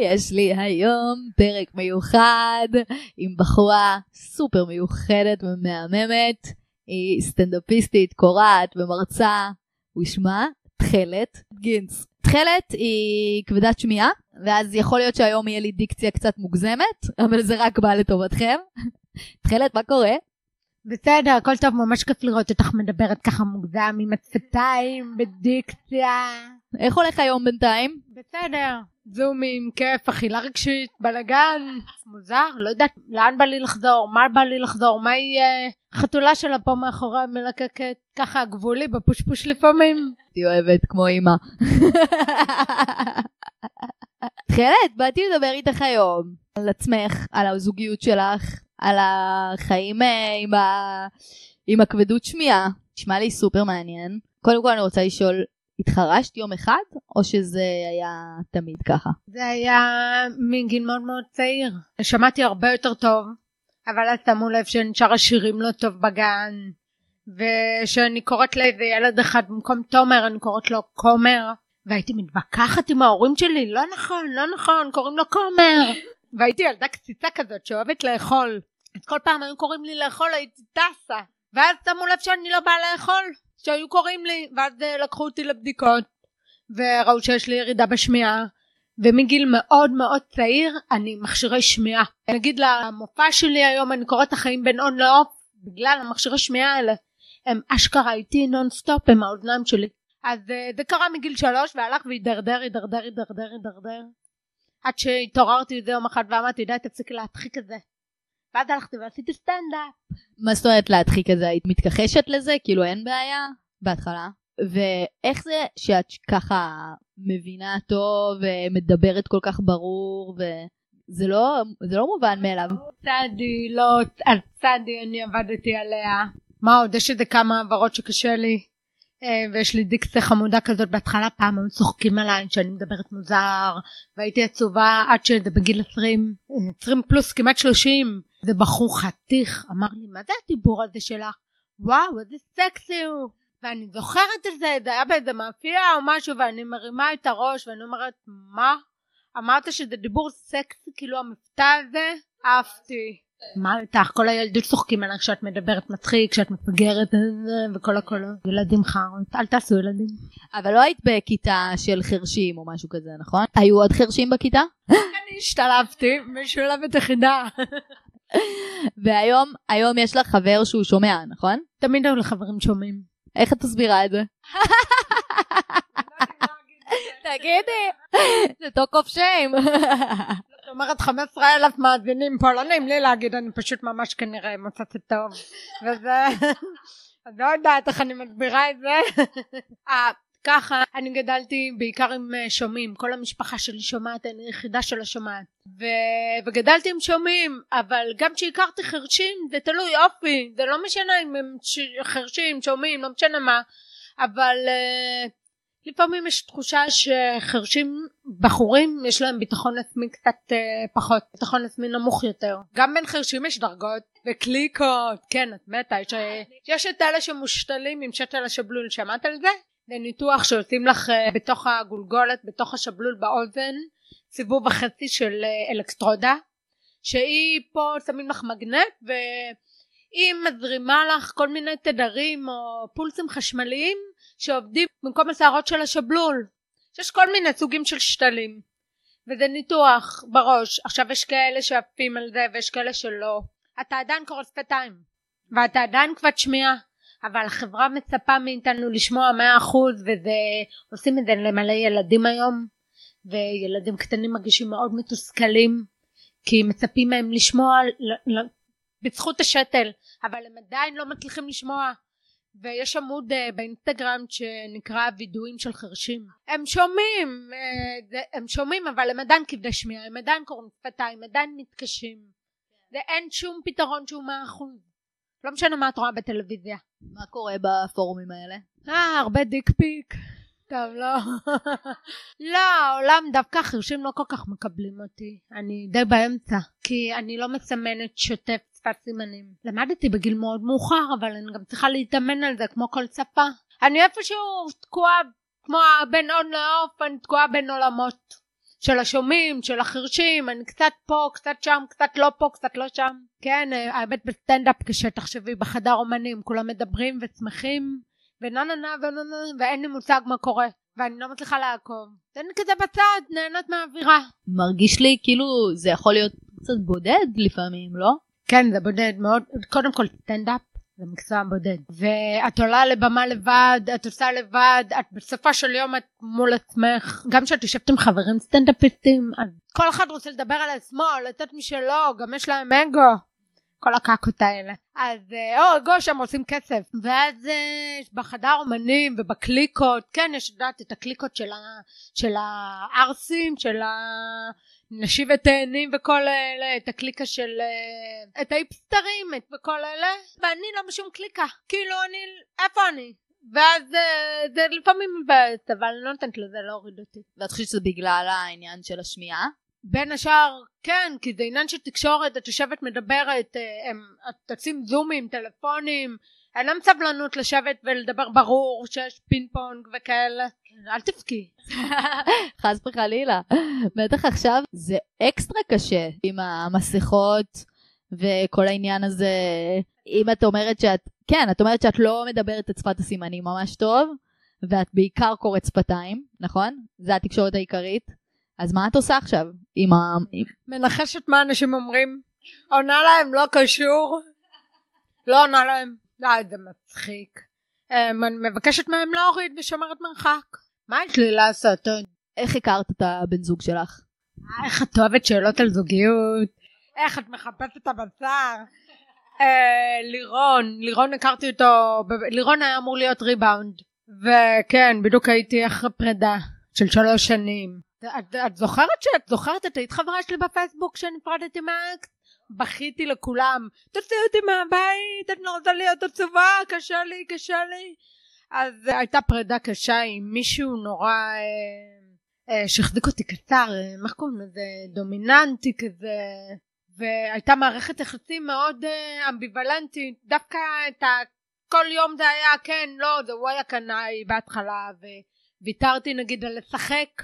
יש לי היום פרק מיוחד עם בחורה סופר מיוחדת ומהממת. היא סטנדאפיסטית, קורעת ומרצה. הוא ישמע תכלת גינץ. תכלת היא כבדת שמיעה, ואז יכול להיות שהיום יהיה לי דיקציה קצת מוגזמת, אבל זה רק בא לטובתכם. תכלת, מה קורה? בסדר, הכל טוב, ממש כיף לראות אותך מדברת ככה מוגזם עם הצפתיים, בדיקציה. איך הולך היום בינתיים? בסדר, זומים, כיף, אכילה רגשית, בלאגן, מוזר, לא יודעת לאן בא לי לחזור, מה בא לי לחזור, מה יהיה, חתולה שלה פה מאחורי מלקקת, ככה גבולי בפושפוש לפעמים. היא אוהבת כמו אימא. תכלת, באתי לדבר איתך היום על עצמך, על הזוגיות שלך, על החיים אה, עם, ה... עם הכבדות שמיעה. נשמע לי סופר מעניין. קודם כל אני רוצה לשאול, התחרשת יום אחד, או שזה היה תמיד ככה? זה היה מגיל מאוד מאוד צעיר. שמעתי הרבה יותר טוב, אבל אז שמו לב שנשאר השירים לא טוב בגן, ושאני קוראת לאיזה ילד אחד במקום תומר, אני קוראת לו כומר, והייתי מתווכחת עם ההורים שלי, לא נכון, לא נכון, קוראים לו כומר. והייתי ילדה קציצה כזאת שאוהבת לאכול. אז כל פעם היו קוראים לי לאכול הייתי טסה. ואז שמו לב שאני לא באה לאכול, שהיו קוראים לי, ואז אה, לקחו אותי לבדיקות, וראו שיש לי ירידה בשמיעה. ומגיל מאוד מאוד צעיר אני מכשירי שמיעה. נגיד למופע שלי היום אני קוראת החיים בין on ל off בגלל המכשירי שמיעה האלה. הם אשכרה איתי נונסטופ הם האוזניים שלי. אז uh, זה קרה מגיל שלוש והלך והידרדר הידרדר הידרדר הידרדר עד שהתעוררתי איזה יום אחד ואמרתי די תפסיקי להדחיק את זה. ואז הלכתי ועשיתי סטנדאפ. מה זאת אומרת להדחיק את זה? היית מתכחשת לזה? כאילו אין בעיה? בהתחלה. ואיך זה שאת ככה מבינה טוב ומדברת כל כך ברור וזה לא, זה לא מובן מאליו. צדי, לא, על צדי אני עבדתי עליה. מה עוד, יש איזה כמה העברות שקשה לי. אה, ויש לי דיקציה חמודה כזאת בהתחלה פעם היו צוחקים עליי שאני מדברת מוזר והייתי עצובה עד שזה בגיל 20 20 פלוס כמעט 30 זה בחור חתיך אמר לי מה זה הדיבור הזה שלך? וואו איזה סקסי הוא. ואני זוכרת את זה זה היה באיזה מאפייה או משהו ואני מרימה את הראש ואני אומרת מה? אמרת שזה דיבור סקסי כאילו המבטא הזה? עפתי מה איתך כל הילדים צוחקים עליך כשאת מדברת מצחיק כשאת מפגרת וכל הקולות ילדים חרות אל תעשו ילדים. אבל לא היית בכיתה של חרשים או משהו כזה נכון? היו עוד חרשים בכיתה? אני השתלבתי משולבת יחידה. והיום היום יש לך חבר שהוא שומע נכון? תמיד היו לחברים שומעים. איך את מסבירה את זה? תגידי, זה talk of shame. אומרת 15 אלף מאזינים פה, נעים לי להגיד, אני פשוט ממש כנראה מצאת טוב. וזה, אני לא יודעת איך אני מסבירה את זה. אה, ככה, אני גדלתי בעיקר עם אה, שומעים, כל המשפחה שלי שומעת, אני היחידה של השומעת. ו... וגדלתי עם שומעים, אבל גם כשהכרתי חרשים, זה תלוי אופי, זה לא משנה אם הם ש... חרשים, שומעים, לא משנה מה, אבל... Uh, לפעמים יש תחושה שחרשים בחורים יש להם ביטחון עצמי קצת אה, פחות ביטחון עצמי נמוך יותר. גם בין חרשים יש דרגות וקליקות. כן את מתה. יש, יש את אלה שמושתלים עם שתל השבלול. שמעת על זה? זה ניתוח שעושים לך אה, בתוך הגולגולת בתוך השבלול באוזן סיבוב וחצי של אה, אלקטרודה שהיא פה שמים לך מגנט והיא מזרימה לך כל מיני תדרים או פולסים חשמליים שעובדים במקום השערות של השבלול. יש כל מיני סוגים של שתלים. וזה ניתוח בראש. עכשיו יש כאלה שעפים על זה ויש כאלה שלא. אתה עדיין קורא שפתיים. ואתה עדיין כבד שמיעה. אבל החברה מצפה מאיתנו לשמוע מאה אחוז וזה עושים את זה למלא ילדים היום. וילדים קטנים מרגישים מאוד מתוסכלים כי מצפים מהם לשמוע בזכות השתל. אבל הם עדיין לא מצליחים לשמוע ויש עמוד uh, באינסטגרם שנקרא וידואים של חרשים הם שומעים uh, זה, הם שומעים אבל הם עדיין כבדי שמיעה הם עדיין קוראים שפתיים הם עדיין מתקשים ואין שום פתרון שהוא מאה אחוז. לא משנה מה את רואה בטלוויזיה. מה קורה בפורומים האלה? אה, הרבה דיק פיק. טוב, לא. לא, העולם דווקא החירשים לא כל כך מקבלים אותי. אני די באמצע. כי אני לא מסמנת שוטף שפת סימנים. למדתי בגיל מאוד מאוחר, אבל אני גם צריכה להתאמן על זה כמו כל שפה. אני איפשהו תקועה כמו בין הון לעוף, אני תקועה בין עולמות. של השומעים, של החרשים, אני קצת פה, קצת שם, קצת לא פה, קצת לא שם. כן, האמת בסטנדאפ כשתחשבי בחדר אומנים, כולם מדברים ושמחים, ונה נה נה ונה נה, ואין לי מושג מה קורה. ואני לא מצליחה לעקוב. לי כזה בצד, נהנות מהאווירה. מרגיש לי כאילו זה יכול להיות קצת בודד לפעמים, לא? כן, זה בודד מאוד. קודם כל סטנדאפ זה מקצוע בודד. ואת עולה לבמה לבד, את עושה לבד, את בסופו של יום את מול עצמך. גם כשאת יושבת עם חברים סטנדאפיסטים, אז כל אחד רוצה לדבר על עצמו, לתת משלו, גם יש להם אגו. כל הקקות האלה. אז או אגו שם עושים כסף. ואז אה, בחדר אומנים ובקליקות, כן, יש לדעת את הקליקות של, ה, של הערסים, של. נשיב את וכל אלה, את הקליקה של... אה, את האיפסטרים, וכל אלה, ואני לא בשום קליקה. כאילו אני... איפה אני? ואז אה, זה לפעמים מבאס, אבל אני לא נותנת לזה להוריד אותי. ואת חושבת שזה בגלל העניין של השמיעה? בין השאר כן כי זה עניין של תקשורת את יושבת מדברת אה, הם, את תשים זומים טלפונים אין להם סבלנות לשבת ולדבר ברור שיש פינג פונג וכאלה. אל תבכי. חס וחלילה. בטח עכשיו זה אקסטרה קשה עם המסכות וכל העניין הזה. אם את אומרת שאת כן את אומרת שאת לא מדברת את שפת הסימנים ממש טוב ואת בעיקר קוראת שפתיים נכון? זה התקשורת העיקרית. אז מה את עושה עכשיו עם ה... מנחשת מה אנשים אומרים. עונה להם לא קשור. לא עונה להם די זה מצחיק. אני מבקשת מהם להוריד ושומרת מרחק. מה יש לי לעשות? איך הכרת את הבן זוג שלך? איך את אוהבת שאלות על זוגיות? איך את מחפשת את הבשר? אה, לירון לירון הכרתי אותו לירון היה אמור להיות ריבאונד. וכן בדיוק הייתי אחרי פרידה של שלוש שנים את, את זוכרת שאת זוכרת את היית חברה שלי בפייסבוק שנפרדתי מהאקס? בכיתי לכולם. תוציאו אותי מהבית אני לא רוצה להיות עצובה קשה לי קשה לי. אז הייתה פרידה קשה עם מישהו נורא אה, אה, שהחזיק אותי קצר אה, מה קוראים לזה? דומיננטי כזה. והייתה מערכת יחסים מאוד אה, אמביוולנטית. דווקא את ה... כל יום זה היה כן לא זה הוא היה קנאי בהתחלה וויתרתי נגיד על לשחק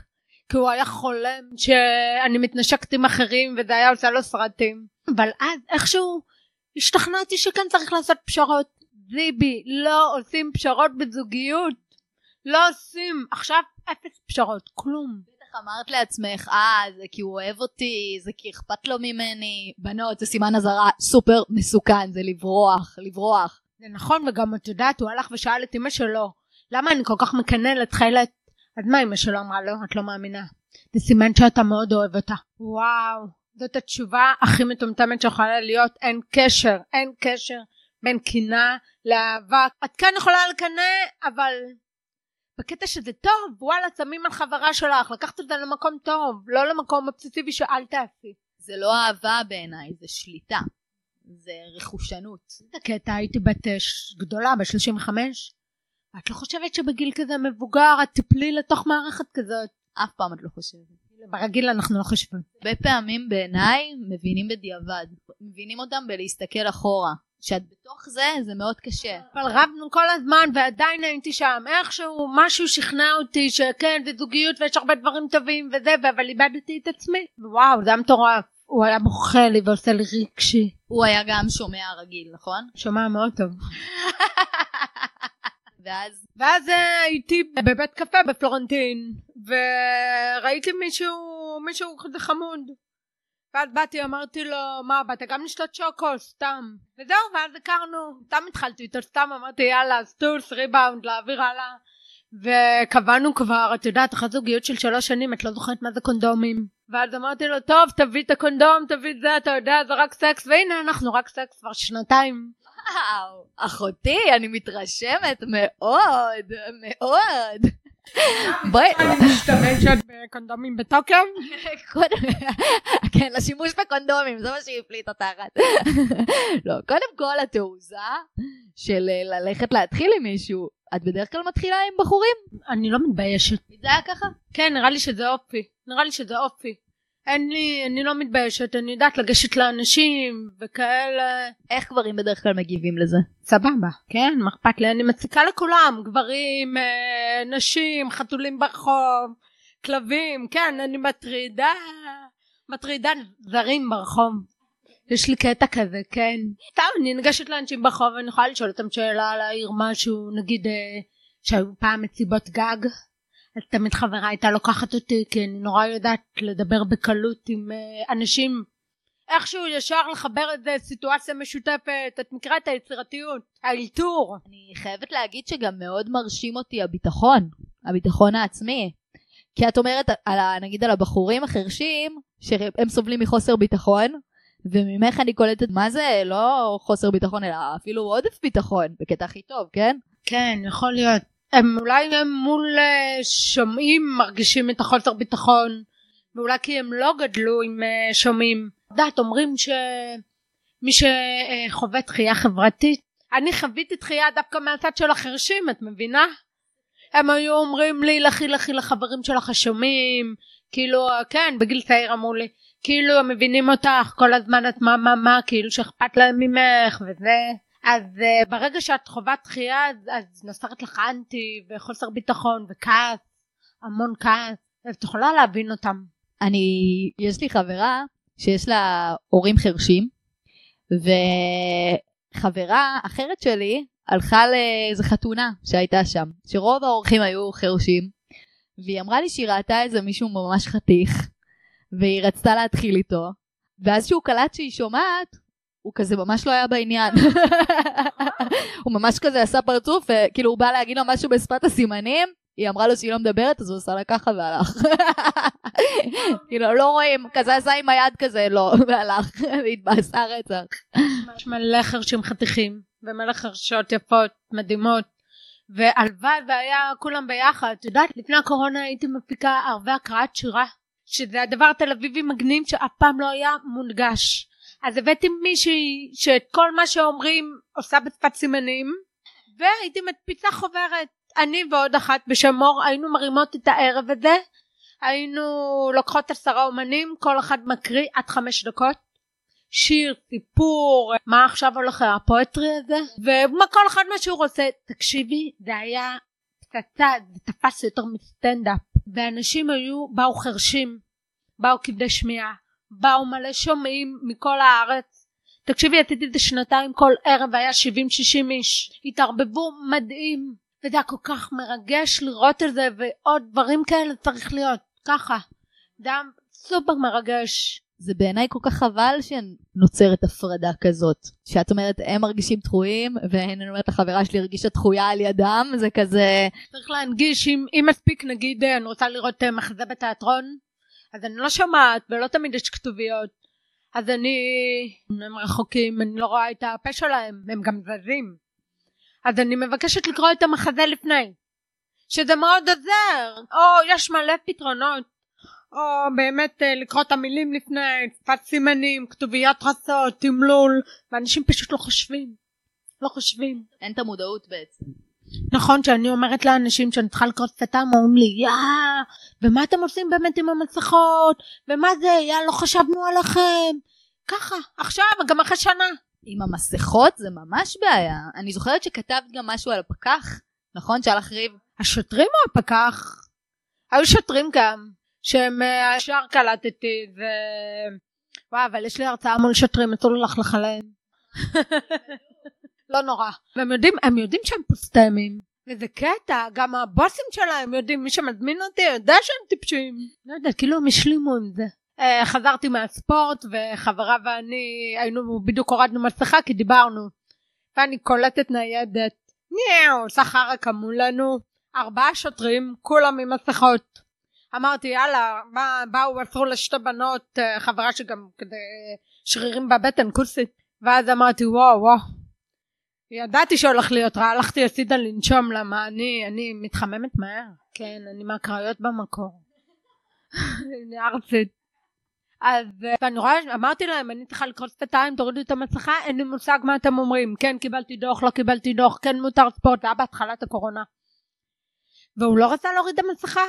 כי הוא היה חולם שאני מתנשקת עם אחרים וזה היה עושה לו סרטים. אבל אז איכשהו השתכנעתי שכן צריך לעשות פשרות. זיבי לא עושים פשרות בזוגיות. לא עושים. עכשיו אפס פשרות כלום. בטח אמרת לעצמך אה זה כי הוא אוהב אותי זה כי אכפת לו ממני. בנות זה סימן אזהרה סופר מסוכן זה לברוח לברוח. זה נכון וגם את יודעת הוא הלך ושאל את אמא שלו למה אני כל כך מקננת חיילת אז מה אמא שלו אמרה לו? את לא מאמינה. זה סימן שאתה מאוד אוהב אותה. וואו, זאת התשובה הכי מטומטמת שיכולה להיות, אין קשר, אין קשר בין קנאה לאהבה. את כן יכולה לקנא, אבל בקטע שזה טוב, וואלה, שמים על חברה שלך, לקחת את זה למקום טוב, לא למקום אובססיבי שאל תעשי. זה לא אהבה בעיניי, זה שליטה. זה רכושנות. זה קטע, הייתי בת גדולה, בת 35, את לא חושבת שבגיל כזה מבוגר את תפלי לתוך מערכת כזאת? אף פעם את לא חושבת. ברגיל אנחנו לא חושבים. הרבה פעמים בעיניי מבינים בדיעבד. מבינים אותם בלהסתכל אחורה. כשאת בתוך זה זה מאוד קשה. אבל רבנו כל הזמן ועדיין הייתי שם. איכשהו משהו שכנע אותי שכן זה זוגיות ויש הרבה דברים טובים וזה אבל איבדתי את עצמי. וואו זה היה מטורף. הוא היה בוכה לי ועושה לי רגשי. הוא היה גם שומע רגיל נכון? שומע מאוד טוב. ואז? ואז הייתי בבית קפה בפלורנטין וראיתי מישהו מישהו כזה חמוד. ואז באתי אמרתי לו מה באת גם לשתות שוקו? סתם. וזהו ואז הכרנו. סתם התחלתי איתו סתם אמרתי יאללה סתם ריבאונד להעביר הלאה. וקבענו כבר את יודעת אחת זוגיות של שלוש שנים את לא זוכרת מה זה קונדומים. ואז אמרתי לו טוב תביא את הקונדום תביא את זה אתה יודע זה רק סקס. והנה אנחנו רק סקס כבר שנתיים וואו, אחותי, אני מתרשמת מאוד, מאוד. בואי, אני משתמשת בקונדומים בתוקף? כן, לשימוש בקונדומים, זה מה שהפליט התחת. לא, קודם כל התעוזה של אה, ללכת להתחיל עם מישהו, את בדרך כלל מתחילה עם בחורים? אני לא מתביישת. זה היה ככה? כן, נראה לי שזה אופי. נראה לי שזה אופי. אין לי, אני לא מתביישת, אני יודעת לגשת לאנשים וכאלה. איך גברים בדרך כלל מגיבים לזה? סבבה, כן, מה אכפת לי? אני מציקה לכולם, גברים, אה, נשים, חתולים ברחוב, כלבים, כן, אני מטרידה, מטרידה זרים ברחוב. יש לי קטע כזה, כן. סתם, אני ניגשת לאנשים ברחוב ואני יכולה לשאול אותם שאלה, להעיר משהו, נגיד אה, שהיו פעם מסיבות גג. אז תמיד חברה הייתה לוקחת אותי כי אני נורא יודעת לדבר בקלות עם uh, אנשים. איכשהו ישר לחבר איזה סיטואציה משותפת. את מכירה את היצירתיות? האלתור. אני חייבת להגיד שגם מאוד מרשים אותי הביטחון, הביטחון העצמי. כי את אומרת, על, ה- נגיד על הבחורים החרשים, שהם סובלים מחוסר ביטחון, וממך אני קולטת מה זה? לא חוסר ביטחון אלא אפילו עודף ביטחון, בקטע הכי טוב, כן? כן יכול להיות הם אולי הם מול uh, שומעים מרגישים את החוסר ביטחון ואולי כי הם לא גדלו עם uh, שומעים. את יודעת אומרים שמי שחווה דחייה חברתית אני חוויתי דחייה דווקא מהצד של החרשים את מבינה? הם היו אומרים לי לכי לכי לחברים שלך השומעים. כאילו כן בגיל צעיר אמרו לי. כאילו הם מבינים אותך כל הזמן את מה מה מה כאילו שאכפת להם ממך וזה אז uh, ברגע שאת חווה דחייה אז, אז נוצרת לך אנטי וחוסר ביטחון וכעס המון כעס את יכולה להבין אותם. אני, יש לי חברה שיש לה הורים חרשים, וחברה אחרת שלי הלכה לאיזה חתונה שהייתה שם, שרוב האורחים היו חרשים, והיא אמרה לי שהיא ראתה איזה מישהו ממש חתיך, והיא רצתה להתחיל איתו, ואז שהוא קלט שהיא שומעת, הוא כזה ממש לא היה בעניין. הוא ממש כזה עשה פרצוף, וכאילו הוא בא להגיד לו משהו בשפת הסימנים, היא אמרה לו שהיא לא מדברת, אז הוא עשה לה ככה והלך. כאילו, לא רואים, כזה עשה עם היד כזה, לא, והלך, והתבאסה רצח. יש מלא חרשים חתיכים ומלא חרשות יפות מדהימות והלוואי והיה כולם ביחד את יודעת לפני הקורונה הייתי מפיקה ערבי הקראת שירה שזה הדבר התל אביבי מגניב שאף פעם לא היה מונגש אז הבאתי מישהי שאת כל מה שאומרים עושה בשפת סימנים והייתי מדפיסה חוברת. אני ועוד אחת בשם מור היינו מרימות את הערב הזה. היינו לוקחות עשרה אומנים כל אחד מקריא עד חמש דקות. שיר, סיפור, מה עכשיו הולך הפואטרי הזה. ומה כל אחד מה שהוא רוצה. תקשיבי זה היה פצצה זה תפס יותר מסטנדאפ. ואנשים היו באו חרשים באו כבדי שמיעה באו מלא שומעים מכל הארץ. תקשיבי עשיתי את זה שנתיים כל ערב היה 70-60 איש. התערבבו מדהים וזה היה כל כך מרגש לראות את זה ועוד דברים כאלה צריך להיות. ככה. היה סופר מרגש. זה בעיניי כל כך חבל שנוצרת הפרדה כזאת. שאת אומרת, הם מרגישים דחויים, ואני אומרת לחברה שלי הרגישה דחויה על ידם, זה כזה... צריך להנגיש אם, אם מספיק נגיד אני רוצה לראות אה, מחזה בתיאטרון אז אני לא שומעת ולא תמיד יש כתוביות. אז אני הם רחוקים אני לא רואה את הפה שלהם הם גם זזים. אז אני מבקשת לקרוא את המחזה לפני שזה מאוד עוזר. או יש מלא פתרונות. או באמת אה, לקרוא את המילים לפני שפת סימנים כתוביות רצות תמלול ואנשים פשוט לא חושבים. לא חושבים. אין את המודעות בעצם. נכון שאני אומרת לאנשים שאני צריכה לקרוא שפתם אומרים לי יא ומה אתם עושים באמת עם המסכות ומה זה יא לא חשבנו עליכם ככה עכשיו גם אחרי שנה עם המסכות זה ממש בעיה. אני זוכרת שכתבת גם משהו על הפקח, נכון? שהלך ריב. השוטרים או הפקח? היו שוטרים גם שהם אה, ישר קלטתי ו... וואי אבל יש לי הרצאה מול שוטרים אסור ללכלך עליהם לא נורא. והם יודעים הם יודעים שהם פוסטמים וזה קטע גם הבוסים שלהם יודעים מי שמזמין אותי יודע שהם טיפשים. לא יודעת כאילו הם השלימו עם זה. uh, חזרתי מהספורט וחברה ואני היינו בדיוק הורדנו מסכה כי דיברנו. ואני קולטת ניידת. ניאו עושה חרקה מולנו ארבעה שוטרים כולם עם מסכות. אמרתי יאללה מה באו עצרו לשתי בנות אה, חברה שגם כדי שרירים בבטן כוסית. ואז אמרתי וואו וואו ידעתי שהולך להיות רע, הלכתי הצידה לנשום, למה אני, אני מתחממת מהר. כן, אני מהקריות במקור. אני ארצית. אז ואני רואה, אמרתי להם, אני צריכה לקרוא שפתיים, תורידו את המסכה, אין לי מושג מה אתם אומרים. כן, קיבלתי דוח, לא קיבלתי דוח, כן מותר ספורט, זה היה בהתחלת הקורונה. והוא לא רצה להוריד את המסכה.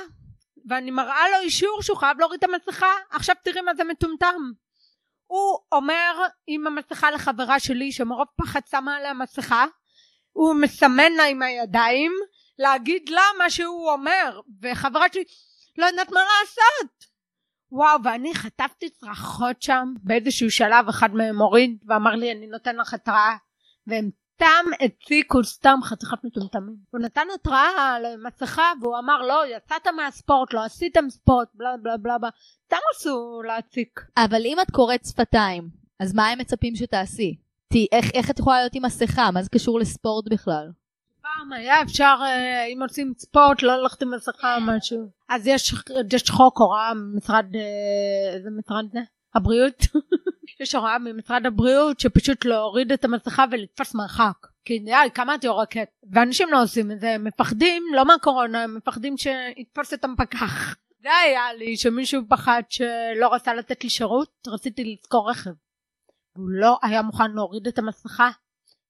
ואני מראה לו אישור שהוא חייב להוריד את המסכה, עכשיו תראי מה זה מטומטם. הוא אומר עם המסכה לחברה שלי שמרוב פחד שמה עליה מסכה, הוא מסמן לה עם הידיים להגיד לה מה שהוא אומר, וחברה שלי לא יודעת מה לעשות. וואו, ואני חטפתי צרחות שם, באיזשהו שלב אחד מהם הוריד ואמר לי אני נותן לך התראה, והם סתם הציקו סתם חתיכת מטומטמים. הוא נתן התראה למסכה והוא אמר לא יצאת מהספורט לא עשיתם ספורט בלה בלה בלה בלה סתם עשו להציק. אבל אם את קוראת שפתיים, אז מה הם מצפים שתעשי? תהי, איך, איך את יכולה להיות עם מסכה? מה זה קשור לספורט בכלל? פעם היה אפשר אה, אם עושים ספורט לא ללכת עם מסכה או משהו. אז יש, יש חוק הוראה ממשרד אה, איזה משרד זה? הבריאות. יש הוראה ממשרד הבריאות שפשוט להוריד את המסכה ולתפוס מרחק. כי די, כמה את יורקת? ואנשים לא עושים את זה, הם מפחדים, לא מהקורונה, הם מפחדים שיתפוס את הפקח. זה היה לי, שמישהו פחד שלא רצה לתת לי שירות, רציתי לשכור רכב. הוא לא היה מוכן להוריד את המסכה,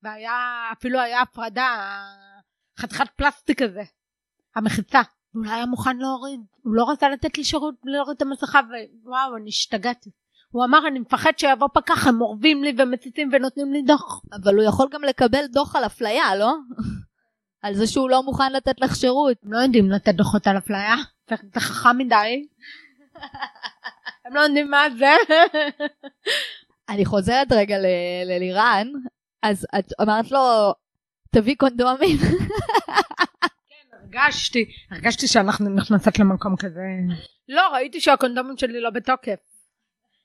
והיה, אפילו היה הפרדה, חתיכת פלסטיק כזה, המחיצה. הוא לא היה מוכן להוריד, הוא לא רצה לתת לי שירות להוריד את המסכה, ווואו, אני השתגעתי. הוא אמר אני מפחד שיבוא פקח הם אורבים לי ומציצים ונותנים לי דוח. אבל הוא יכול גם לקבל דוח על אפליה, לא? על זה שהוא לא מוכן לתת לך שירות. הם לא יודעים לתת דוחות על אפליה, זה חכם מדי. הם לא יודעים מה זה. אני חוזרת רגע ללירן, אז את אמרת לו, תביא קונדומים. כן, הרגשתי, הרגשתי שאנחנו נכנסות למקום כזה. לא, ראיתי שהקונדומים שלי לא בתוקף.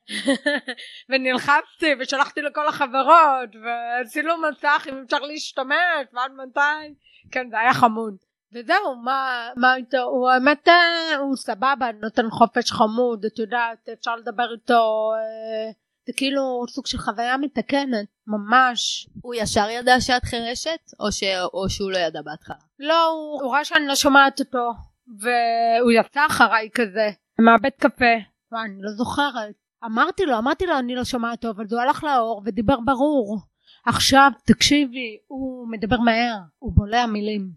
ונלחצתי ושלחתי לכל החברות ועשינו מסך אם אפשר להשתמש ועד מתי? כן זה היה חמוד. וזהו מה מה איתו? הוא האמת אה, הוא סבבה נותן חופש חמוד את יודעת אפשר לדבר איתו אה, זה כאילו סוג של חוויה מתקנת ממש. הוא ישר ידע שאת חירשת או, ש... או שהוא לא ידע בהתחלה? לא הוא, הוא ראה שאני לא שומעת אותו והוא יצא אחריי כזה מהבית קפה. ואני לא זוכרת אמרתי לו, אמרתי לו אני לא שומעת טוב, אז הוא הלך לאור ודיבר ברור. עכשיו תקשיבי, הוא מדבר מהר, הוא בולע מילים.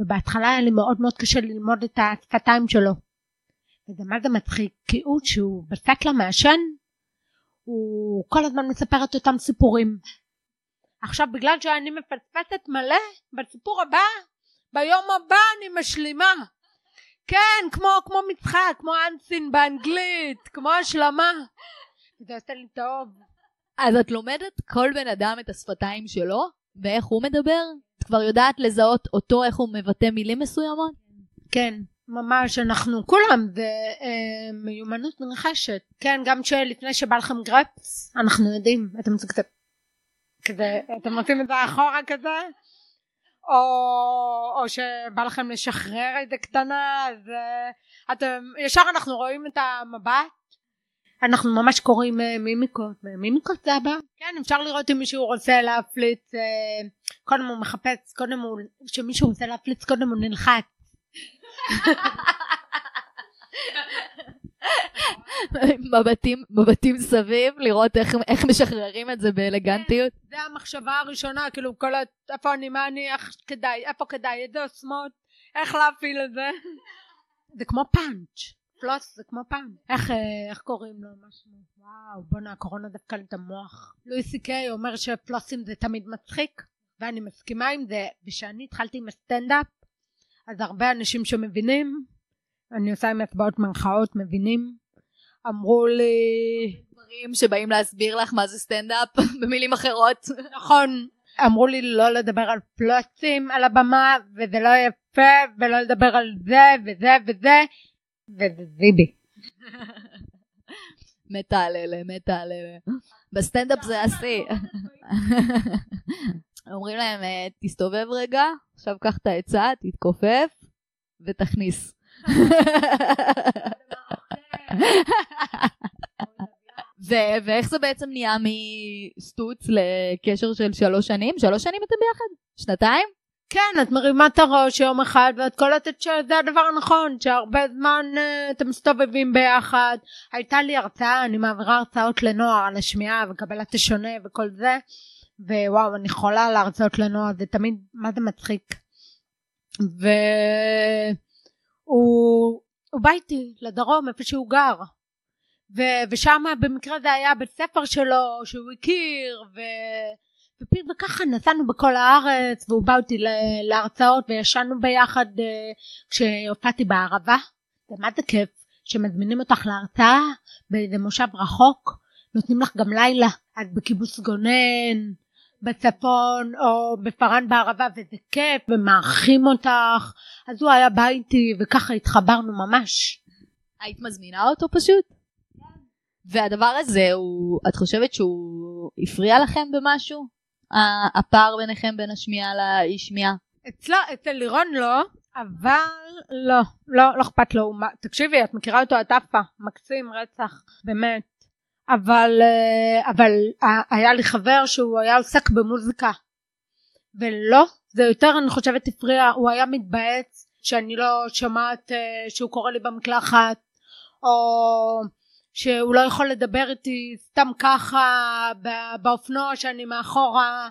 ובהתחלה היה לי מאוד מאוד קשה ללמוד את השפתיים שלו. וזה מה זה מצחיק, כי הוא שהוא בסטלה מעשן, הוא כל הזמן מספר את אותם סיפורים. עכשיו בגלל שאני מפספסת מלא, בסיפור הבא, ביום הבא אני משלימה. כן, כמו, כמו משחק, כמו אנסין באנגלית, כמו השלמה. זה עושה לי טוב. אז את לומדת כל בן אדם את השפתיים שלו, ואיך הוא מדבר? את כבר יודעת לזהות אותו, איך הוא מבטא מילים מסוימות? כן, ממש, אנחנו, כולם, זה אה, מיומנות נרכשת. כן, גם שלפני שבא לכם גרפס, אנחנו יודעים, אתם כזה, אתם עושים את זה אחורה כזה? או, או שבא לכם לשחרר איזה קטנה אז uh, אתם ישר אנחנו רואים את המבט. אנחנו ממש קוראים מימיקות מימיקות זה הבא? כן אפשר לראות אם מישהו רוצה להפליץ uh, קודם הוא מחפש קודם הוא שמישהו רוצה להפליץ קודם הוא נלחץ מבטים, מבטים סביב, לראות איך, איך משחררים את זה באלגנטיות. זה המחשבה הראשונה, כאילו כל ה... איפה אני, מה אני, איך כדאי, איפה כדאי, איזה עוצמות, איך להפעיל את זה. זה כמו פאנץ', פלוס זה כמו פאנץ'. איך, אה, איך קוראים לו משהו? וואו, בואנה, הקורונה דווקא לי את המוח. לואי סי קיי אומר שפלוסים זה תמיד מצחיק, ואני מסכימה עם זה. ושאני התחלתי עם הסטנדאפ, אז הרבה אנשים שמבינים, אני עושה עם אצבעות מנחאות, מבינים, אמרו לי דברים שבאים להסביר לך מה זה סטנדאפ במילים אחרות. נכון. אמרו לי לא לדבר על פלוצים על הבמה וזה לא יפה ולא לדבר על זה וזה וזה וזה זיבי. מתה על אלה מתה על אלה בסטנדאפ זה השיא אומרים להם אה, תסתובב רגע עכשיו קח את העצה תתכופף ותכניס ו- ואיך זה בעצם נהיה מסטוץ לקשר של שלוש שנים? שלוש שנים אתם ביחד? שנתיים? כן, את מרימה את הראש יום אחד ואת קולטת שזה הדבר הנכון, שהרבה זמן uh, אתם מסתובבים ביחד. הייתה לי הרצאה, אני מעבירה הרצאות לנוער על השמיעה וקבלת השונה וכל זה, ווואו, אני חולה להרצאות לנוער, זה תמיד, מה זה מצחיק. והוא בא איתי לדרום, איפה שהוא גר. ו- ושם במקרה זה היה בית ספר שלו שהוא הכיר ו... וככה נסענו בכל הארץ והוא בא אותי להרצאות וישנו ביחד uh, כשהופעתי בערבה זה מה זה כיף שמזמינים אותך להרצאה באיזה מושב רחוק נותנים לך גם לילה את בקיבוץ גונן בצפון או בפארן בערבה וזה כיף ומארחים אותך אז הוא היה בא איתי וככה התחברנו ממש. היית מזמינה אותו פשוט? והדבר הזה הוא את חושבת שהוא הפריע לכם במשהו? הפער ביניכם בין השמיעה לאי שמיעה? אצלו, אצל לירון לא, אבל לא, לא, לא אכפת לו. תקשיבי, את מכירה אותו, עפה, מקסים, רצח, באמת. אבל, אה, אבל היה לי חבר שהוא היה עוסק במוזיקה. ולא, זה יותר אני חושבת הפריע, הוא היה מתבאס שאני לא שומעת אה, שהוא קורא לי במקלחת, או שהוא לא יכול לדבר איתי סתם ככה באופנוע שאני מאחורה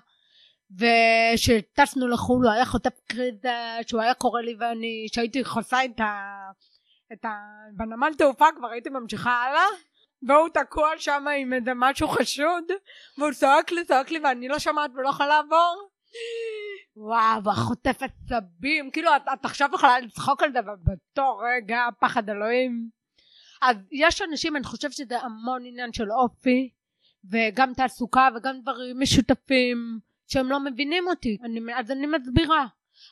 ושטסנו לחו"ל הוא היה חוטף קריזה שהוא היה קורא לי ואני שהייתי חוסה את ה... את ה... בנמל תעופה כבר הייתי ממשיכה הלאה והוא תקוע שם עם איזה משהו חשוד והוא צועק לי צועק לי ואני לא שומעת ולא יכולה לעבור. וואו חוטף עצבים כאילו את, את עכשיו יכולה לצחוק על זה אבל באותו רגע פחד אלוהים. אז יש אנשים אני חושבת שזה המון עניין של אופי וגם תעסוקה וגם דברים משותפים שהם לא מבינים אותי. אני, אז אני מסבירה.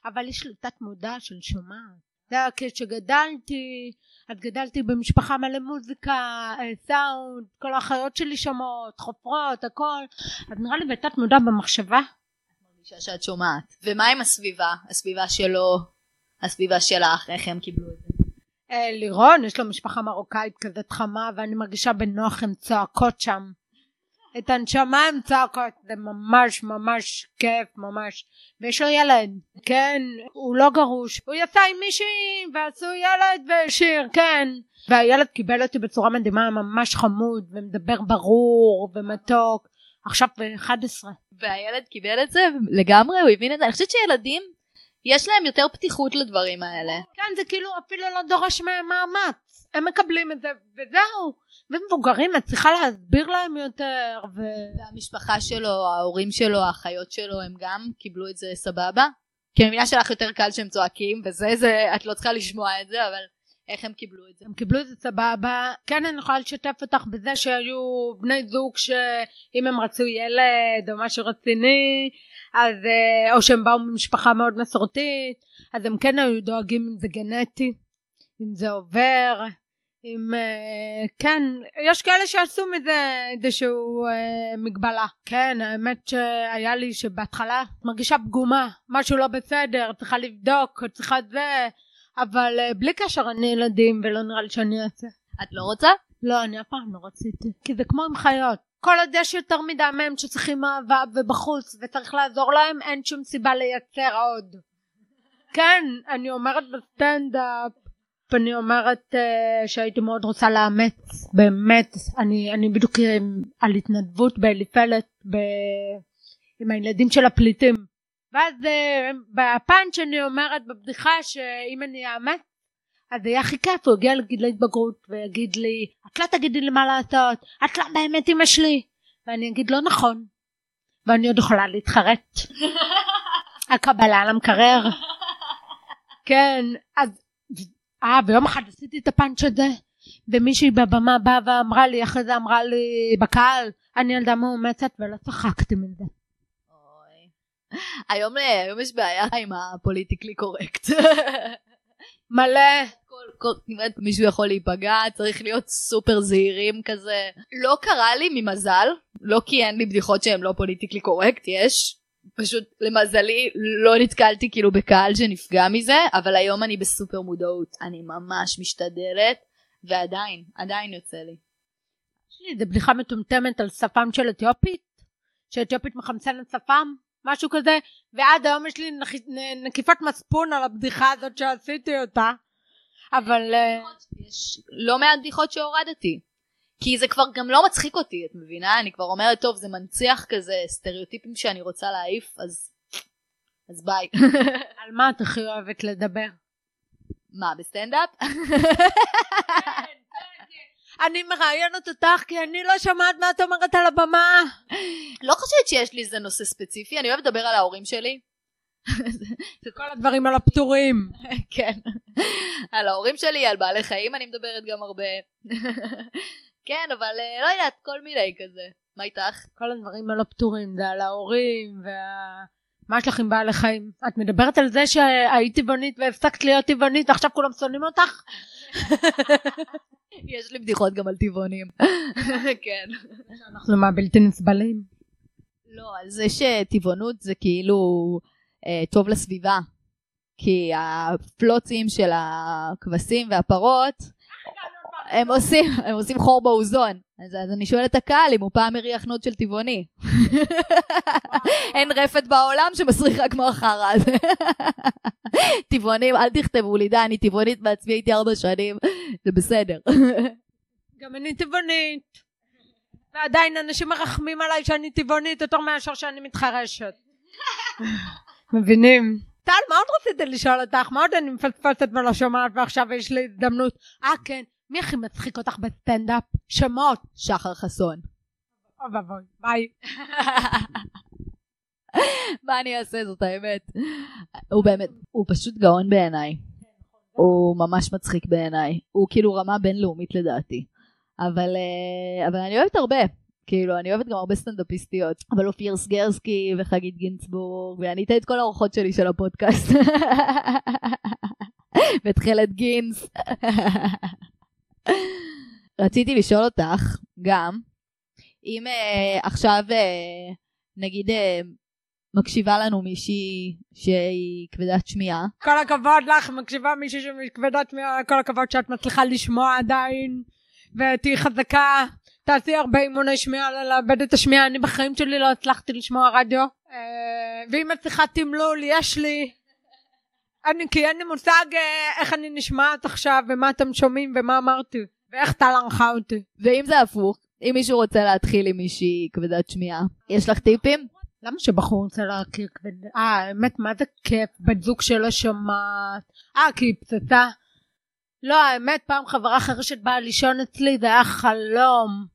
אבל יש לי תת מודע של שומעת כשגדלתי אז גדלתי במשפחה מלא מוזיקה אה, סאונד כל האחיות שלי שומעות חופרות הכל. אז נראה לי בתת מודע במחשבה. מרגישה שאת שומעת. ומה עם הסביבה? הסביבה שלו? הסביבה שלך? איך הם קיבלו את זה? אה, לירון יש לו משפחה מרוקאית כזאת חמה ואני מרגישה בנוח הן צועקות שם את הנשמה הן צועקות זה ממש ממש כיף ממש. ויש לו ילד כן? הוא לא גרוש. הוא יצא עם מישהי ועשו ילד ושיר כן? והילד קיבל אותי בצורה מדהימה ממש חמוד ומדבר ברור ומתוק. עכשיו ב-11. והילד קיבל את זה לגמרי? הוא הבין את זה? אני חושבת שילדים יש להם יותר פתיחות לדברים האלה. כן, זה כאילו אפילו לא דורש מהם מאמץ. הם מקבלים את זה, וזהו. ומבוגרים, את צריכה להסביר להם יותר. ו... והמשפחה שלו, ההורים שלו, האחיות שלו, הם גם קיבלו את זה סבבה? כי אני מבינה שלך יותר קל שהם צועקים, וזה, זה, את לא צריכה לשמוע את זה, אבל איך הם קיבלו את זה? הם קיבלו את זה סבבה. כן, אני יכולה לשתף אותך בזה שהיו בני זוג שאם הם רצו ילד או משהו רציני, אז אה, או שהם באו ממשפחה מאוד מסורתית אז הם כן היו דואגים אם זה גנטי אם זה עובר אם אה, כן יש כאלה שעשו מזה איזשהו אה, מגבלה. כן האמת שהיה לי שבהתחלה מרגישה פגומה משהו לא בסדר צריכה לבדוק צריכה זה אבל בלי קשר אני ילדים ולא נראה לי שאני אעשה. את לא רוצה? לא אני אף פעם לא רציתי. כי זה כמו עם חיות כל עוד יש יותר מדמם שצריכים אהבה ובחוץ וצריך לעזור להם אין שום סיבה לייצר עוד. כן אני אומרת בסטנדאפ אני אומרת uh, שהייתי מאוד רוצה לאמץ באמת אני, אני בדיוק על התנדבות באליפלט ב... עם הילדים של הפליטים. ואז uh, בפאנץ' אני אומרת בבדיחה שאם אני אאמץ אז הכי כיף, הוא יגיע לגיל ההתבגרות ויגיד לי, את לא תגידי לי מה לעשות, את לא באמת אמא שלי. ואני אגיד לא נכון, ואני עוד יכולה להתחרט. הקבלה למקרר. כן, אז, אה, ויום אחד עשיתי את הפאנץ' הזה, ומישהי בבמה באה ואמרה לי, אחרי זה אמרה לי בקהל, אני ילדה מאומצת ולא צחקתי מזה. היום, היום יש בעיה עם הפוליטיקלי קורקט. מלא. כל, כל, נראית מישהו יכול להיפגע, צריך להיות סופר זהירים כזה. לא קרה לי ממזל, לא כי אין לי בדיחות שהן לא פוליטיקלי קורקט, יש. פשוט למזלי לא נתקלתי כאילו בקהל שנפגע מזה, אבל היום אני בסופר מודעות, אני ממש משתדלת, ועדיין, עדיין יוצא לי. יש לי איזה בדיחה מטומטמת על שפם של אתיופית, שאתיופית מחמצנת שפם, משהו כזה, ועד היום יש לי נקיפת מצפון על הבדיחה הזאת שעשיתי אותה, אבל... אה, יש לא מעט בדיחות שהורדתי. כי זה כבר גם לא מצחיק אותי, את מבינה? אני כבר אומרת, טוב, זה מנציח כזה סטריאוטיפים שאני רוצה להעיף, אז... אז ביי. על מה את הכי אוהבת לדבר? מה, בסטנדאפ? אני מראיינת אותך כי אני לא שומעת מה את אומרת על הבמה. לא חושבת שיש לי איזה נושא ספציפי, אני אוהבת לדבר על ההורים שלי. זה כל הדברים על הפטורים. כן. על ההורים שלי, על בעלי חיים אני מדברת גם הרבה. כן, אבל אה, לא יודעת, כל מיני כזה. מה איתך? כל הדברים על הפטורים, זה על ההורים וה... מה יש לך עם בעלי חיים? את מדברת על זה שהיית טבעונית והפסקת להיות טבעונית ועכשיו כולם שונאים אותך? יש לי בדיחות גם על טבעונים. כן. אנחנו מה בלתי נסבלים? לא, על זה שטבעונות זה כאילו אה, טוב לסביבה. כי הפלוצים של הכבשים והפרות הם עושים, הם עושים חור באוזון. אז, אז אני שואלת את הקהל אם הוא פעם הריח נוד של טבעוני. אין רפת בעולם שמסריח רק כמו החרא הזה. טבעונים, אל תכתבו לי, די, אני טבעונית בעצמי, הייתי ארבע שנים, זה בסדר. גם אני טבעונית. ועדיין אנשים מרחמים עליי שאני טבעונית יותר מאשר שאני מתחרשת. מבינים? טל, מה עוד רציתי לשאול אותך? מה עוד אני מפספסת ולא שומעת ועכשיו יש לי הזדמנות? אה, כן. מי הכי מצחיק אותך בסטנדאפ? שמות. שחר חסון. אוי ואבוי, ביי. מה אני אעשה זאת האמת. הוא באמת, הוא פשוט גאון בעיניי. הוא ממש מצחיק בעיניי. הוא כאילו רמה בינלאומית לדעתי. אבל, אה, אבל אני אוהבת הרבה. כאילו, אני אוהבת גם הרבה סטנדאפיסטיות. אבל אופיר סגרסקי וחגית גינצבורג, ואני אתן את כל האורחות שלי של הפודקאסט. ותכלת גינס. רציתי לשאול אותך גם, אם uh, עכשיו uh, נגיד uh, מקשיבה לנו מישהי שהיא כבדת שמיעה. כל הכבוד לך, מקשיבה מישהי שהיא כבדת שמיעה, כל הכבוד שאת מצליחה לשמוע עדיין, ותהיי חזקה, תעשי הרבה אימוני שמיעה לאבד את השמיעה, אני בחיים שלי לא הצלחתי לשמוע רדיו, ואם את צריכה תמלול, יש לי. אני, כי אין לי מושג איך אני נשמעת עכשיו, ומה אתם שומעים, ומה אמרתי. ואיך טל ערכה אותי. ואם זה הפוך, אם מישהו רוצה להתחיל עם מישהי כבדת שמיעה, יש לך טיפים? למה שבחור רוצה להכיר כבד... אה, האמת, מה זה כיף? בת זוג שלא שומעת. אה, כי היא פצצה. לא, האמת, פעם חברה חרשת באה לישון אצלי, זה היה חלום.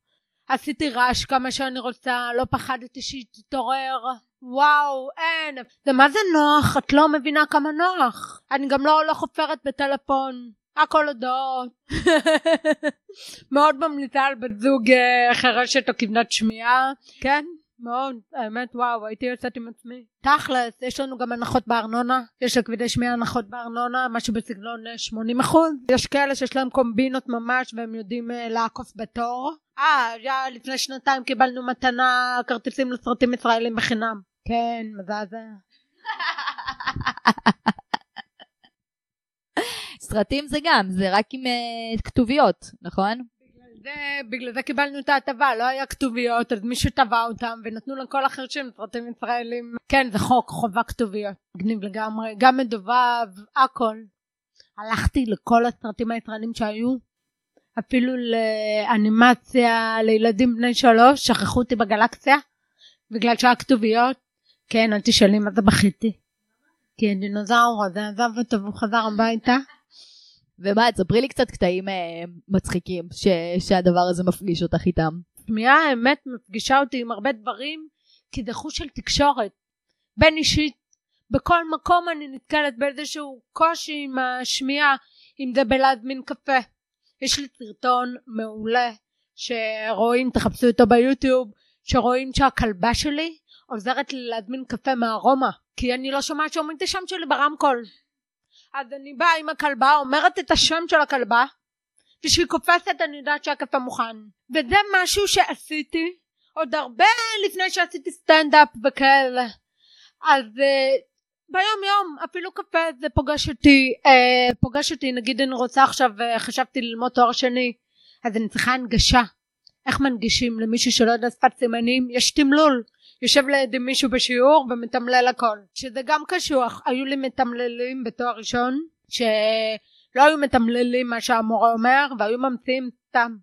עשיתי רעש כמה שאני רוצה, לא פחדתי שהיא תתעורר. וואו, אין. זה מה זה נוח? את לא מבינה כמה נוח. אני גם לא, לא חופרת בטלפון. הכל הודעות. מאוד ממליצה על בת זוג אה, חרשת או כבדת שמיעה. כן, מאוד, האמת וואו, הייתי יוצאת עם עצמי. תכלס, יש לנו גם הנחות בארנונה, יש לכבדי שמיעה הנחות בארנונה, משהו בסגנון 80 אה, אחוז. יש כאלה שיש להם קומבינות ממש והם יודעים uh, לעקוף בתור. אה, לפני שנתיים קיבלנו מתנה כרטיסים לסרטים ישראלים בחינם. כן, מזעזע. סרטים זה גם, זה רק עם uh, כתוביות, נכון? זה, בגלל זה קיבלנו את ההטבה, לא היה כתוביות, אז מישהו טבע אותם ונתנו לכל החרשים סרטים ישראלים. כן, זה חוק, חובה כתוביות. מגניב לגמרי, גם מדובב, הכל. הלכתי לכל הסרטים הישראלים שהיו, אפילו לאנימציה לילדים בני שלוש, שכחו אותי בגלקסיה, בגלל שהיה כתוביות. כן, אל תשאלי מה זה בכיתי. כי הדינוזאור הזה עזב אותו והוא חזר הביתה. ומה, תספרי לי קצת קטעים אה, מצחיקים ש, שהדבר הזה מפגיש אותך איתם. שמיעה האמת מפגישה אותי עם הרבה דברים, כי זה חוש של תקשורת. בין אישית, בכל מקום אני נתקלת באיזשהו קושי עם השמיעה, אם זה בלהזמין קפה. יש לי סרטון מעולה שרואים, תחפשו אותו ביוטיוב, שרואים שהכלבה שלי עוזרת לי להזמין קפה מהרומא, כי אני לא שומעת שאומרים את השם שלי ברמקול. אז אני באה עם הכלבה, אומרת את השם של הכלבה, וכשהיא קופצת אני יודעת שהקפה מוכן. וזה משהו שעשיתי עוד הרבה לפני שעשיתי סטנדאפ וכאלה. אז uh, ביום יום אפילו קפה זה פוגש אותי, uh, פוגש אותי נגיד אני רוצה עכשיו uh, חשבתי ללמוד תואר שני אז אני צריכה הנגשה איך מנגישים למישהו שלא יודע שפת סימנים? יש תמלול. יושב לידי מישהו בשיעור ומתמלל הכל. שזה גם קשוח. היו לי מתמללים בתואר ראשון, שלא היו מתמללים מה שהמורה אומר, והיו ממציאים סתם.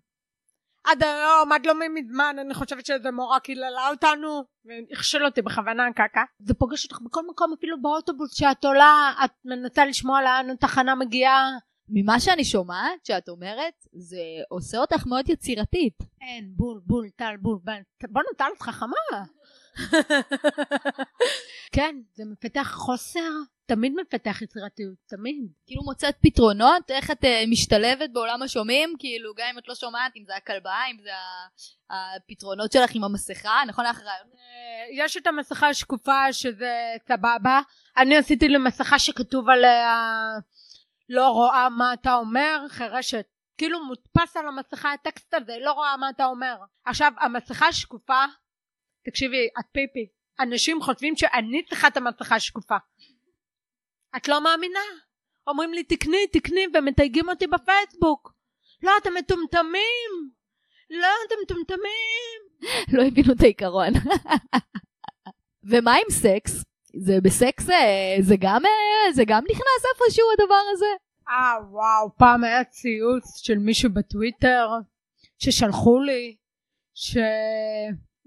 עד היום, עד לא מזמן, אני חושבת שאיזה מורה קיללה אותנו, והכשיל אותי בכוונה קקה. זה פוגש אותך בכל מקום, אפילו באוטובוס שאת עולה, את מנסה לשמוע לאן התחנה מגיעה. ממה שאני שומעת שאת אומרת, זה עושה אותך מאוד יצירתית. אין, בול, בול, טל, בול, בול. בואנה, טל, את חכמה. כן, זה מפתח חוסר, תמיד מפתח יצירתיות, תמיד. כאילו מוצאת פתרונות, איך את uh, משתלבת בעולם השומעים, כאילו גם אם את לא שומעת, אם זה הכלבה, אם זה הפתרונות שלך עם המסכה, נכון לך רעיון? אה, יש את המסכה השקופה שזה סבבה, אני עשיתי לי מסכה שכתוב עליה לא רואה מה אתה אומר, חירשת. כאילו מודפס על המסכה הטקסט הזה, לא רואה מה אתה אומר. עכשיו, המסכה השקופה, תקשיבי, את פיפי, אנשים חושבים שאני צריכה את המסכה השקופה. את לא מאמינה? אומרים לי תקני, תקני, ומתייגים אותי בפייסבוק. לא, אתם מטומטמים. לא, אתם מטומטמים. לא הבינו את העיקרון. ומה עם סקס? זה בסקס אה, זה גם אה, זה גם נכנס איפשהו הדבר הזה. אה וואו פעם היה ציוץ של מישהו בטוויטר ששלחו לי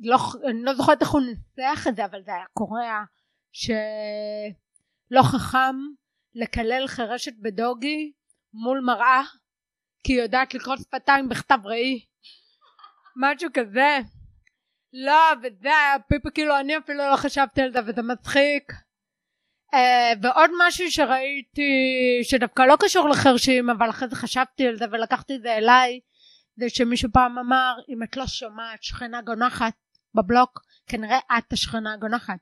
שלא אני לא זוכרת איך הוא ניסח את זה אבל זה היה קורע שלא חכם לקלל חירשת בדוגי מול מראה כי היא יודעת לקרוא שפתיים בכתב ראי משהו כזה לא, וזה היה פיפי, כאילו אני אפילו לא חשבתי על זה וזה מצחיק. Uh, ועוד משהו שראיתי שדווקא לא קשור לחרשים אבל אחרי זה חשבתי על זה ולקחתי את זה אליי זה שמישהו פעם אמר אם את לא שומעת שכנה גונחת בבלוק כנראה את השכנה הגונחת.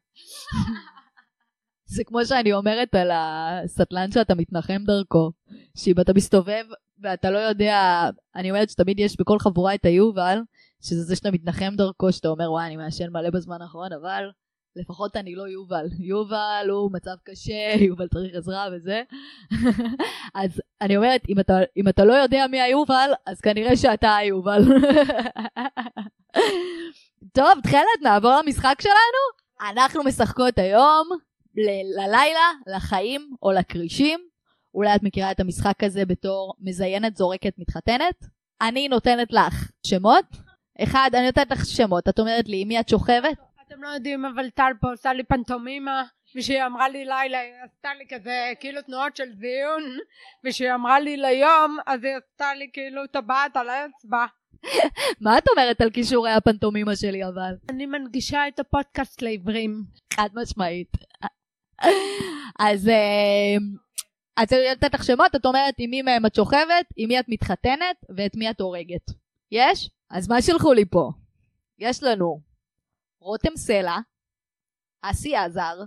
זה כמו שאני אומרת על הסטלן שאתה מתנחם דרכו שאם אתה מסתובב ואתה לא יודע אני אומרת שתמיד יש בכל חבורה את היובל שזה זה שאתה מתנחם דרכו, שאתה אומר וואי אני מעשן מלא בזמן האחרון, אבל לפחות אני לא יובל. יובל הוא מצב קשה, יובל צריך עזרה וזה. אז אני אומרת, אם אתה, אם אתה לא יודע מי היובל, אז כנראה שאתה היובל. טוב, תכלת, נעבור למשחק שלנו. אנחנו משחקות היום ל- ללילה, לחיים או לכרישים. אולי את מכירה את המשחק הזה בתור מזיינת, זורקת, מתחתנת. אני נותנת לך שמות, אחד, אני נותנת לך שמות, את אומרת לי, עם מי את שוכבת? אתם לא יודעים, אבל טל פה עושה לי פנטומימה, ושהיא אמרה לי לילה, היא עשתה לי כזה, כאילו תנועות של זיון, ושהיא אמרה לי ליום, אז היא עשתה לי כאילו טבעת על האצבע. מה את אומרת על כישורי הפנטומימה שלי אבל? אני מנגישה את הפודקאסט לעברים. חד משמעית. אז אה, את נותנת לך שמות, את אומרת עם מי מהם את שוכבת, עם מי את מתחתנת ואת מי את הורגת. יש? אז מה שלחו לי פה? יש לנו רותם סלע, אסי עזר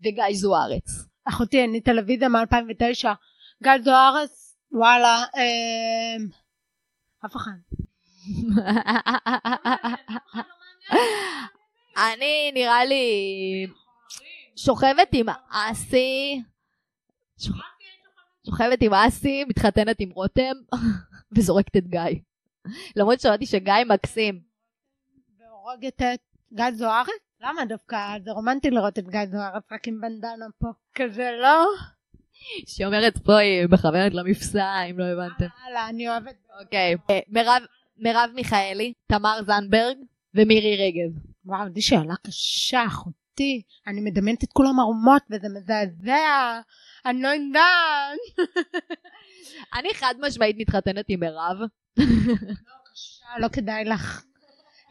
וגיא זוארץ. אחותי, אני טלוויזיה מ-2009. גיא זוארץ, וואלה, אה, אף אחד. אני נראה לי שוכבת עם אסי, שוכבת עם אסי, מתחתנת עם רותם וזורקת את גיא. למרות ששמעתי שגיא מקסים. והורגת את גיא זוארץ? למה דווקא? זה רומנטי לראות את גיא זוארץ רק עם בנדנה פה. כזה לא? שהיא אומרת פה היא מכוונת למפסע אם לא הבנתם. הלאה, אני אוהבת. אוקיי. אה, מרב מיכאלי, תמר זנדברג ומירי רגב. וואו, זו שאלה קשה, אחותי. אני מדמיינת את כולם ערומות וזה מזעזע. אני לא יודעת. אני חד משמעית מתחתנת עם מירב. לא כדאי לך.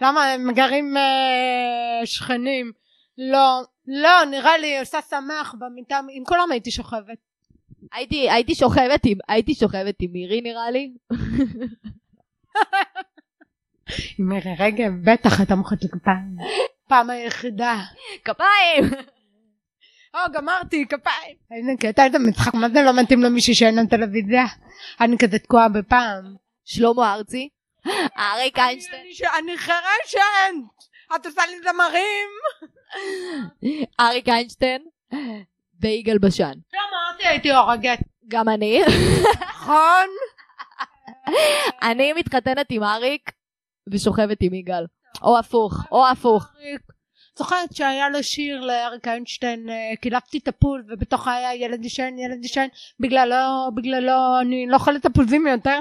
למה הם גרים אה, שכנים? לא, לא, נראה לי עושה שמח במיטה, עם כולם הייתי שוכבת. הייתי, הייתי שוכבת עם, הייתי שוכבת עם מירי נראה לי. עם מירי רגב, בטח הייתה מוחאת לי כפיים. פעם היחידה. כפיים! או, גמרתי, כפיים. איזה קטע, איזה משחק, מה זה לא מתאים למישהי שאין לה טלוויזיה? אני כזה תקועה בפעם. שלמה ארצי, אריק איינשטיין. אני חירשת! את עושה לי זמרים! אריק איינשטיין ויגאל בשן. לא אמרתי הייתי הורגת. גם אני. נכון? אני מתחתנת עם אריק ושוכבת עם יגאל. או הפוך, או הפוך. זוכרת שהיה לו שיר לאריק איינשטיין אה, קילפתי תפוז ובתוך היה ילד ישן ילד ישן בגללו בגללו אני לא אוכלת תפוזים יותר.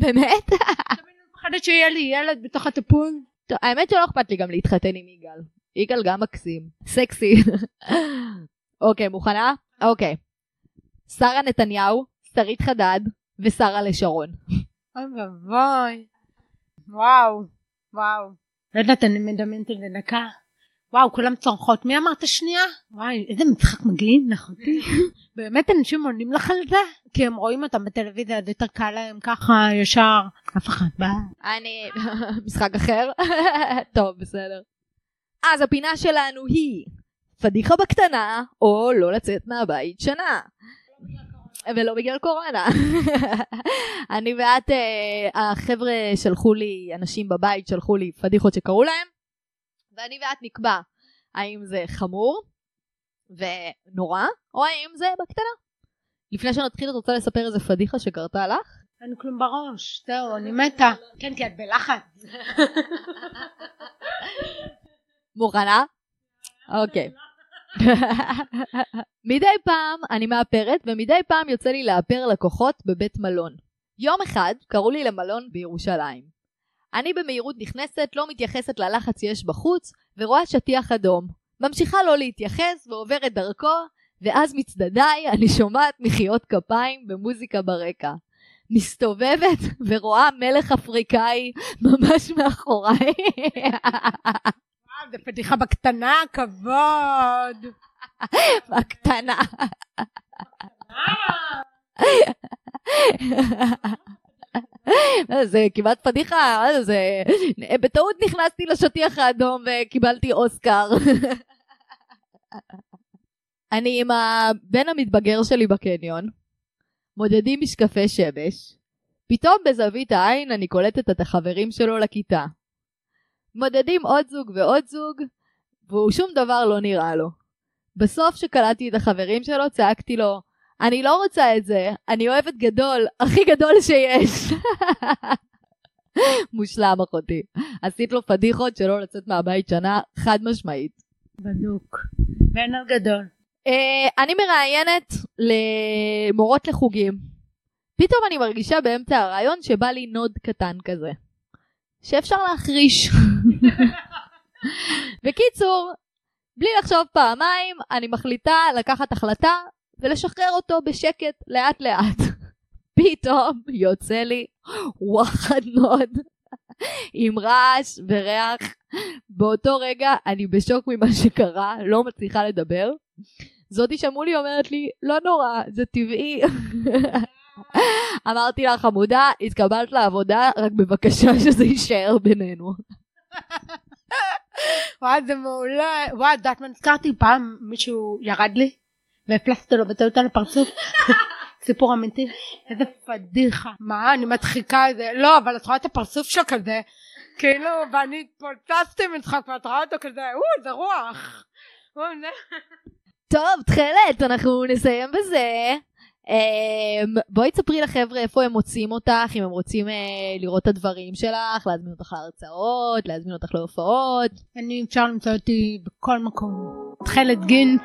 באמת? תמיד מפחדת שיהיה לי ילד בתוך התפוז. האמת שלא אכפת לי גם להתחתן עם יגאל. יגאל גם מקסים. סקסי. אוקיי, מוכנה? אוקיי. שרה נתניהו, שרית חדד ושרה לשרון. אוי ואבוי. וואו. וואו. לא יודעת אני מדמיינת את זה דקה. וואו כולם צורחות מי אמרת שנייה? וואי איזה משחק מגעיל אחותי. באמת אנשים עונים לך על זה? כי הם רואים אותם בטלוויזיה אז יותר קל להם ככה ישר אף אחד בא. אני... משחק אחר? טוב, בסדר. אז הפינה שלנו היא פדיחה בקטנה, או לא לצאת מהבית שנה. ולא בגלל קורונה. אני ואת, אה, החבר'ה שלחו לי, אנשים בבית שלחו לי פדיחות שקראו להם, ואני ואת נקבע האם זה חמור ונורא, או האם זה בקטנה. לפני שנתחיל את רוצה לספר איזה פדיחה שקרתה לך? אין כלום בראש, זהו, אני מתה. כן, כי את בלחץ. מוכנה? אוקיי. מדי פעם אני מאפרת ומדי פעם יוצא לי לאפר לקוחות בבית מלון. יום אחד קראו לי למלון בירושלים. אני במהירות נכנסת, לא מתייחסת ללחץ שיש בחוץ, ורואה שטיח אדום. ממשיכה לא להתייחס ועוברת דרכו, ואז מצדדיי אני שומעת מחיאות כפיים במוזיקה ברקע. מסתובבת ורואה מלך אפריקאי ממש מאחוריי. זה פדיחה בקטנה, כבוד. בקטנה. זה כמעט פדיחה, זה... בטעות נכנסתי לשטיח האדום וקיבלתי אוסקר. אני עם הבן המתבגר שלי בקניון, מודדים משקפי שמש, פתאום בזווית העין אני קולטת את החברים שלו לכיתה. מודדים עוד זוג ועוד זוג, והוא שום דבר לא נראה לו. בסוף שקלטתי את החברים שלו צעקתי לו, אני לא רוצה את זה, אני אוהבת גדול, הכי גדול שיש. מושלם אחותי. עשית לו פדיחות שלא לצאת מהבית שנה, חד משמעית. בדוק. בן על גדול. Uh, אני מראיינת למורות לחוגים. פתאום אני מרגישה באמצע הריאיון שבא לי נאד קטן כזה. שאפשר להחריש. בקיצור, בלי לחשוב פעמיים, אני מחליטה לקחת החלטה ולשחרר אותו בשקט לאט לאט. פתאום יוצא לי וואחד נאד עם רעש וריח. באותו רגע אני בשוק ממה שקרה, לא מצליחה לדבר. זאתי שמעו לי אומרת לי, לא נורא, זה טבעי. אמרתי לה, חמודה, התקבלת לעבודה, רק בבקשה שזה יישאר בינינו. וואי, זה מעולה. וואי, את יודעת מה נזכרתי? פעם מישהו ירד לי, והפלסתי לו בטעות על הפרצוף. סיפור אמיתי. איזה פדיחה. מה, אני מדחיקה את זה. לא, אבל את רואה את הפרצוף שלו כזה, כאילו, ואני התפוצצתי מצחוק, ואת רואה אותו כזה, או, זה רוח. טוב, תכלת, אנחנו נסיים בזה. Um, בואי תספרי לחבר'ה איפה הם מוצאים אותך, אם הם רוצים uh, לראות את הדברים שלך, להזמין אותך להרצאות, להזמין אותך להופעות. אני אפשר למצוא אותי בכל מקום. תכלת גינס,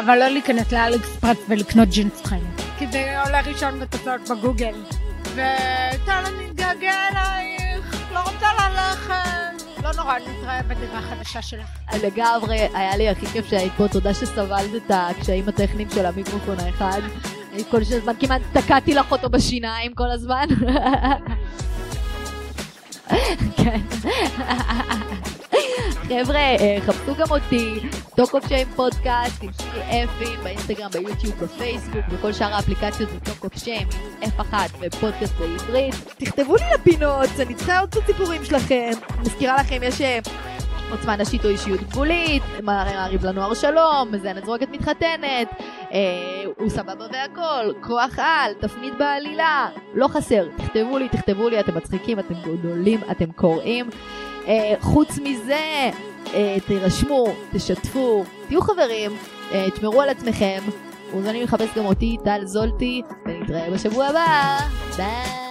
אבל לא להיכנס לאלכס פרץ ולקנות ג'ינס תכלת. כי זה עולה ראשון בתוצאות בגוגל. וטל אני מתגעגע אלייך, לא רוצה ללכת. לא נורא, נתראה בדירה החדשה שלך. לגמרי, היה לי הכי כיף שהיית פה, תודה שסבלת את הקשיים הטכניים של המיקרופון האחד. כל הזמן כמעט תקעתי לך אותו בשיניים כל הזמן. כן. חבר'ה, אה, חפשו גם אותי, טוקו קשיים פודקאסט עם שלי אפי, באינסטגרם, ביוטיוב, בפייסבוק, וכל שאר האפליקציות זה טוקו קשיים, F1 ופודקאסט בעברית. תכתבו לי לפינות, אני צריכה עוד קצת סיפורים שלכם. מזכירה לכם, יש אה, עוצמה נשית או אישיות גבולית, מעריב לנוער שלום, מזיינת זרוקת מתחתנת, אה, הוא סבבה והכל, כוח על, תפנית בעלילה, לא חסר, תכתבו לי, תכתבו לי, אתם מצחיקים, אתם גדולים, אתם קוראים. אה, חוץ מזה, אה, תירשמו, תשתפו, תהיו חברים, אה, תשמרו על עצמכם, מוזמנים לחפש גם אותי, טל זולטי, ונתראה בשבוע הבא, ביי!